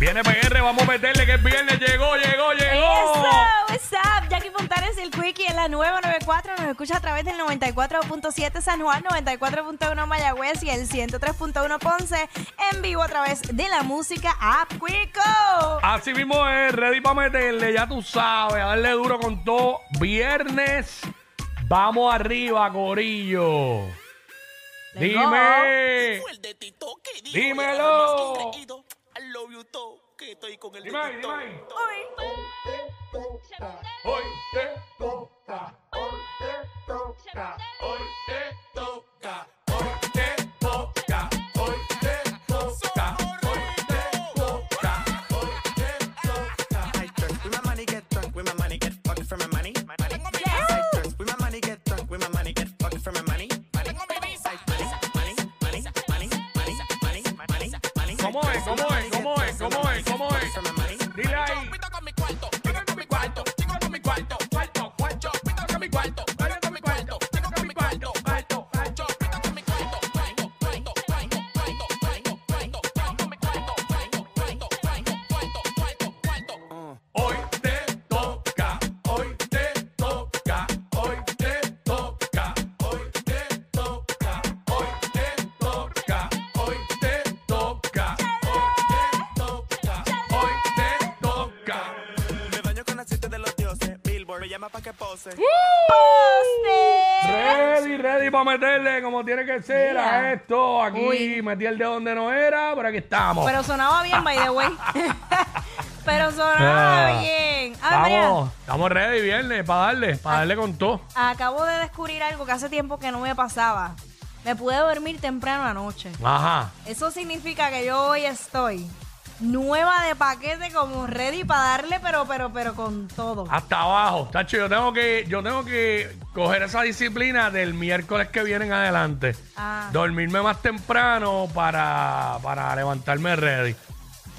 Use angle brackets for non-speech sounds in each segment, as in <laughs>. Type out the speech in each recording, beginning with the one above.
Viene PR, vamos a meterle que el viernes llegó, llegó, llegó. Eso, what's up? Jackie Fontanes y el Quickie en la nueva 94 nos escucha a través del 94.7 San Juan, 94.1 Mayagüez y el 103.1 Ponce en vivo a través de la música App Quico. Así mismo es, ready para meterle, ya tú sabes, a darle duro con todo. Viernes, vamos arriba, Corillo. Let's. Dime. Fue el de Tito que dijo Dímelo. I love you todo, que estoy con el Dime dime. Tito. Hoy te toca, hoy te toca, hoy te toca, Que pose. Ready, ready para meterle como tiene que ser a esto. Aquí Uy. metí el de donde no era, pero aquí estamos. Pero sonaba bien, by the way. <laughs> Pero sonaba Ah. bien. Ah, mira, Estamos, estamos ready viernes para darle, para darle con todo. acabo de descubrir algo que hace tiempo que no me pasaba. Me pude dormir temprano anoche. Ajá. Eso significa que yo hoy estoy nueva de paquete como ready para darle, pero, pero, pero con todo. Hasta abajo. Tacho, yo tengo que, yo tengo que coger esa disciplina del miércoles que viene en adelante. Ah. Dormirme más temprano para, para levantarme ready.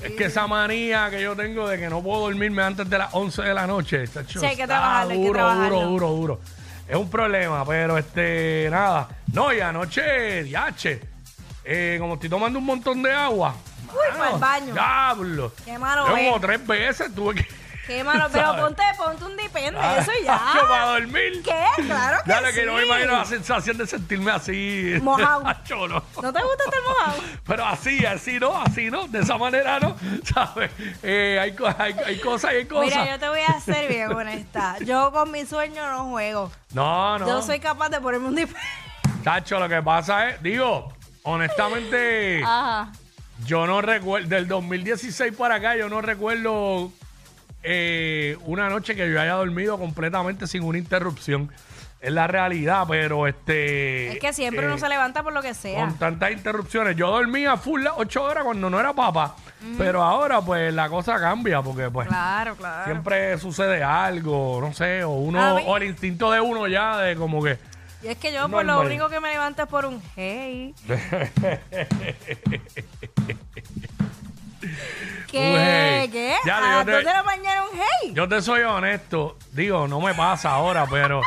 Es que esa manía que yo tengo de que no puedo dormirme antes de las 11 de la noche, tacho, Sí, hay que está trabajarlo, hay que duro, trabajarlo. duro, duro, duro. Es un problema, pero este, nada. No, y anoche, diache, eh, como estoy tomando un montón de agua. Uy, pa'l baño. Diablo. Qué malo Yo es. como tres veces tuve que... Qué malo, pero ¿sabes? ponte, ponte un depende, Ah, eso ya. <laughs> tacho, para dormir. ¿Qué? Claro que Dale, que sí. no me imagino la sensación de sentirme así. Mojado. <laughs> No. ¿No te gusta estar mojado? Pero así, así no, así no, de esa manera no, <laughs> ¿sabes? Eh, hay, co- hay, hay cosas y hay cosas. Mira, yo te voy a ser bien honesta. Yo con mi sueño no juego. No, no. Yo soy capaz de ponerme un depende. Tacho, lo que pasa es, digo, honestamente, Ajá. Yo no recuerdo, del 2016 para acá, yo no recuerdo eh, una noche que yo haya dormido completamente sin una interrupción. Es la realidad, pero este. Es que siempre eh, uno se levanta por lo que sea. con tantas interrupciones. Yo dormía full las ocho horas cuando no era papá. Pero ahora, pues, la cosa cambia porque, pues, Claro, claro. siempre sucede algo, no sé, o uno, o el instinto de uno ya de como que. Y es que yo por lo Normal. único que me levanto es por un hey. <laughs> ¿Qué? Hey. ¿Qué? Ya, ¿A yo las te- 2 de la mañana un hey? Yo te soy honesto, digo, no me pasa ahora, pero.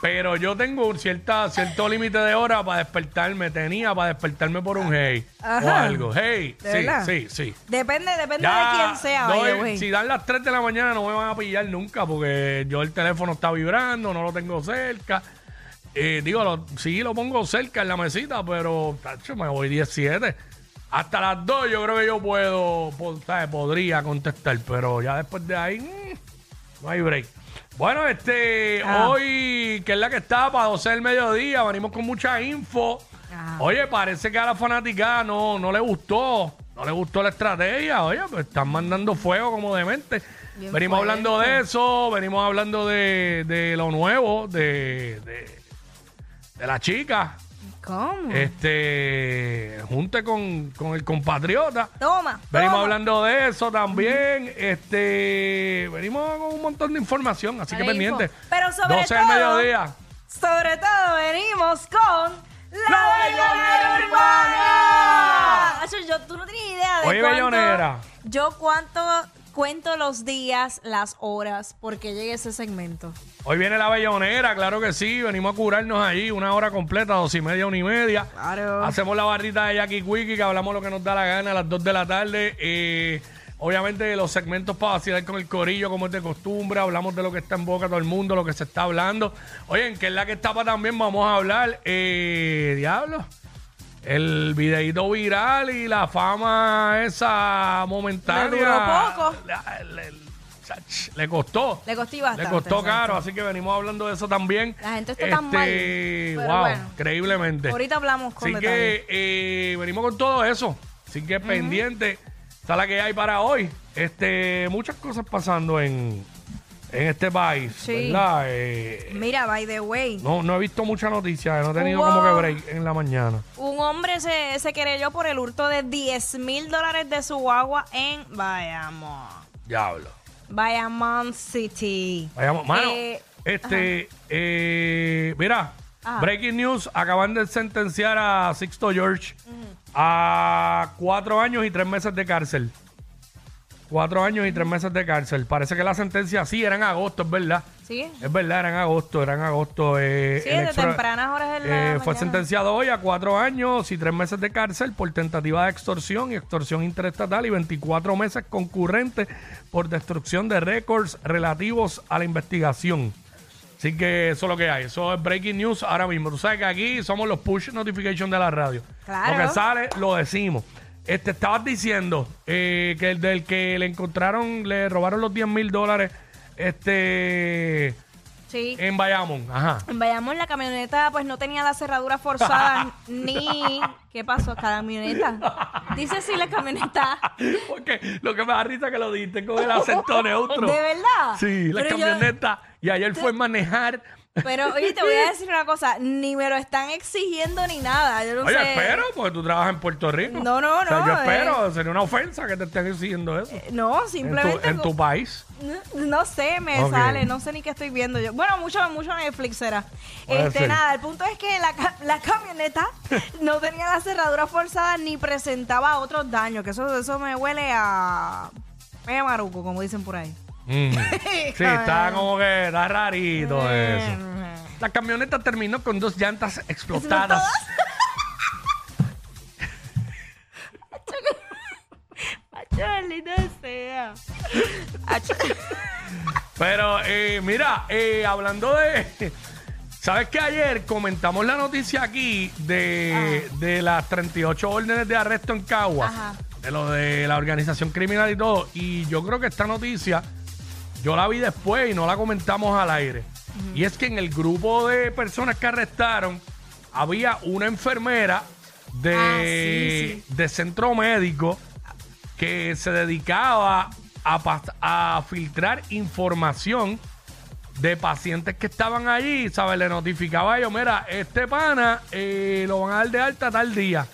Pero yo tengo un cierta, cierto límite de hora para despertarme. Tenía para despertarme por un hey o Ajá. algo. Hey, ¿De sí, verdad? sí, sí. Depende, depende de quién sea, the eh, way. si dan las 3 de la mañana no me van a pillar nunca porque yo el teléfono está vibrando, no lo tengo cerca. Eh, digo, lo- sí lo pongo cerca en la mesita, pero tacho, me voy 17. hasta las 2 yo creo que yo puedo, podría contestar, pero ya después de ahí mm, no hay break. Bueno, este, Ah. hoy, que es la que está para 12 del mediodía, venimos con mucha info. Ah. Oye, parece que a la fanática no, no le gustó, no le gustó la estrategia. Oye, pues están mandando fuego como demente. Bien venimos fuerte. hablando de eso, venimos hablando de, de lo nuevo, de, de, de la chica. ¿Cómo? Este, junte con, con el compatriota. Toma. Venimos toma. hablando de eso también. Este, venimos con un montón de información, así que info. pendiente. Pero sobre 12 del todo- mediodía. Sobre todo venimos con la, La Bellonera Urbana. Yo, tú no tienes idea de Oye, cuánto... Bellonera. Yo cuánto cuento los días, las horas, porque llegue ese segmento. Hoy viene la bellonera, claro que sí. Venimos a curarnos allí una hora completa, dos y media, una y media. Claro. Hacemos la barrita de Jackie Quickie, que hablamos lo que nos da la gana a las 2 de la tarde. Eh, obviamente los segmentos para vacilar con el corillo, como es de costumbre. Hablamos de lo que está en boca todo el mundo, lo que se está hablando. Oye, en que es la que está para también vamos a hablar. Eh, diablo. El videíto viral y la fama esa momentánea. Le duró poco. Le, le- chach, le costó. Le costó bastante. Le costó caro, así que venimos hablando de eso también. La gente está tan mal, pero wow, bueno. increíblemente. Ahorita hablamos con Así detalle. que eh, venimos con todo eso. Así que pendiente. Está la que hay para hoy. Este, muchas cosas pasando en, en este país. Sí. ¿Verdad? Eh, Mira, by the way, no, no he visto mucha noticia, no he tenido Hubo- como que break en la mañana. un hombre se, se querelló por el hurto de 10 mil dólares de su agua en Bayamón. Diablo. Bayamón City. Vayamos, mano. Eh, este, eh, mira, Ajá. breaking news, acaban de sentenciar a Sixto George a cuatro años y tres meses de cárcel. Cuatro años y tres meses de cárcel. Parece que la sentencia sí era en agosto, es verdad. ¿Sí? Es verdad, era en agosto, era en agosto. eh, Sí, el de tempranas horas de la eh, fue mañana. sentenciado hoy a cuatro años y tres meses de cárcel por tentativa de extorsión y extorsión interestatal y 24 meses concurrentes por destrucción de récords relativos a la investigación. Así que eso es lo que hay. Eso es breaking news ahora mismo. Tú sabes que aquí somos los push notification de la radio. Claro. Lo que sale, lo decimos. Este, estabas diciendo eh, que el del que le encontraron, le robaron los 10 mil dólares este, Sí. en Bayamón. Ajá. En Bayamón la camioneta pues no tenía la cerradura forzada <laughs> ni... ¿Qué pasó? Camioneta. Dice sí la camioneta. <laughs> Porque lo que me da risa es que lo dijiste con el acento <laughs> neutro. ¿De verdad? Sí, la Pero yo- camioneta. Y ayer fue manejar. Pero oye, te voy a decir una cosa, ni me lo están exigiendo ni nada. Yo no Oye, sé. espero, porque tú trabajas en Puerto Rico. No, no, O sea, no, yo eh. espero, sería una ofensa que te estén exigiendo eso. No, en, tu, simplemente. en tu país. No, no sé, me sale, no sé ni qué estoy viendo yo. Bueno, mucho, mucho Netflix será. Puede Este, ser. nada, el punto es que la, ca- la camioneta <laughs> no tenía la cerradura forzada ni presentaba otros daños, que eso, eso me huele a medio maruco, como dicen por ahí. Mm. <laughs> Sí, está como que está rarito eso. La camioneta terminó con dos llantas explotadas. <laughs> Maldita sea. Pero eh, mira, eh, hablando de. ¿Sabes que ayer comentamos la noticia aquí de, de las 38 órdenes de arresto en Caguas? Ajá. De lo de la organización criminal y todo. Y yo creo que esta noticia yo la vi después y no la comentamos al aire. Y es que en el grupo de personas que arrestaron había una enfermera de, Ah, sí, de centro médico que se dedicaba a, a filtrar información de pacientes que estaban allí, ¿sabes? Le notificaba a ellos, mira, este pana eh, lo van a dar de alta tal día.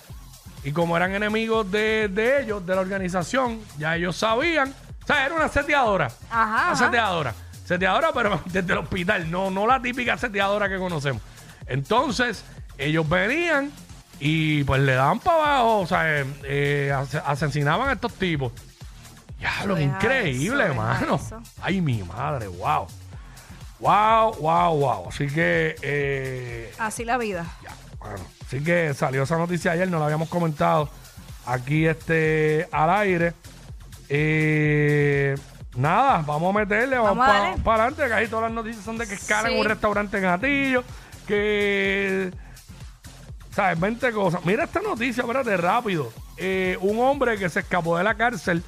Y como eran enemigos de, de ellos, de la organización, ya ellos sabían. O sea, era una seteadora. Ajá, Una ajá. seteadora. Seteadora, pero <laughs> desde el hospital, no, no la típica seteadora que conocemos. Entonces, ellos venían y pues le daban para abajo, o sea, eh, eh, ase- asesinaban a estos tipos. Ya, lo Deja increíble, eso, deja hermano. eso. Ay, mi madre, wow. Wow, wow, wow. Así que, eh, Así la vida. ya. Así que salió esa noticia ayer, no la habíamos comentado aquí este al aire. Eh, nada, vamos a meterle, vamos, Vamos a para darle. adelante, que ahí todas las noticias son de que escalan Sí. un restaurante en Gatillo, que ¿Sabes? 20 cosas. Mira esta noticia, espérate, rápido. Eh, un hombre que se escapó de la cárcel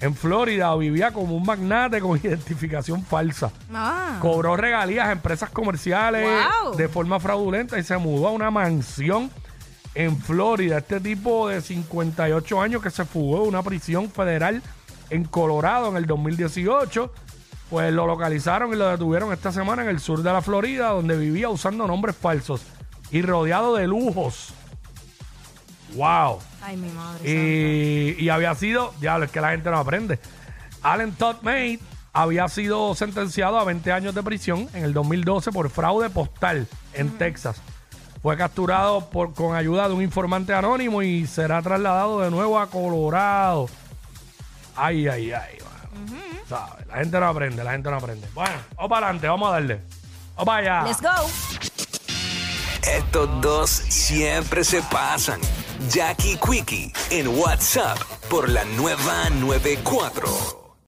en Florida vivía como un magnate con <laughs> identificación falsa. Ah. Cobró regalías a empresas comerciales Wow. de forma fraudulenta y se mudó a una mansión en Florida. Este tipo de 58 años que se fugó de una prisión federal en Colorado en el 2018, pues lo localizaron y lo detuvieron esta semana en el sur de la Florida, donde vivía usando nombres falsos y rodeado de lujos. ¡Wow! Ay, mi madre. Y, y había sido, diablo, es que la gente no aprende. Allen Todd May había sido sentenciado a 20 años de prisión en el 2012 por fraude postal en Texas. Fue capturado por, con ayuda de un informante anónimo y será trasladado de nuevo a Colorado. Ay, ay, ay. mano. ¿Sabes? La gente no aprende, la gente no aprende. Bueno, vamos para adelante, vamos a darle. Vamos para allá. Let's go. Estos dos siempre se pasan. Jackie Quickie en WhatsApp por la nueva 94.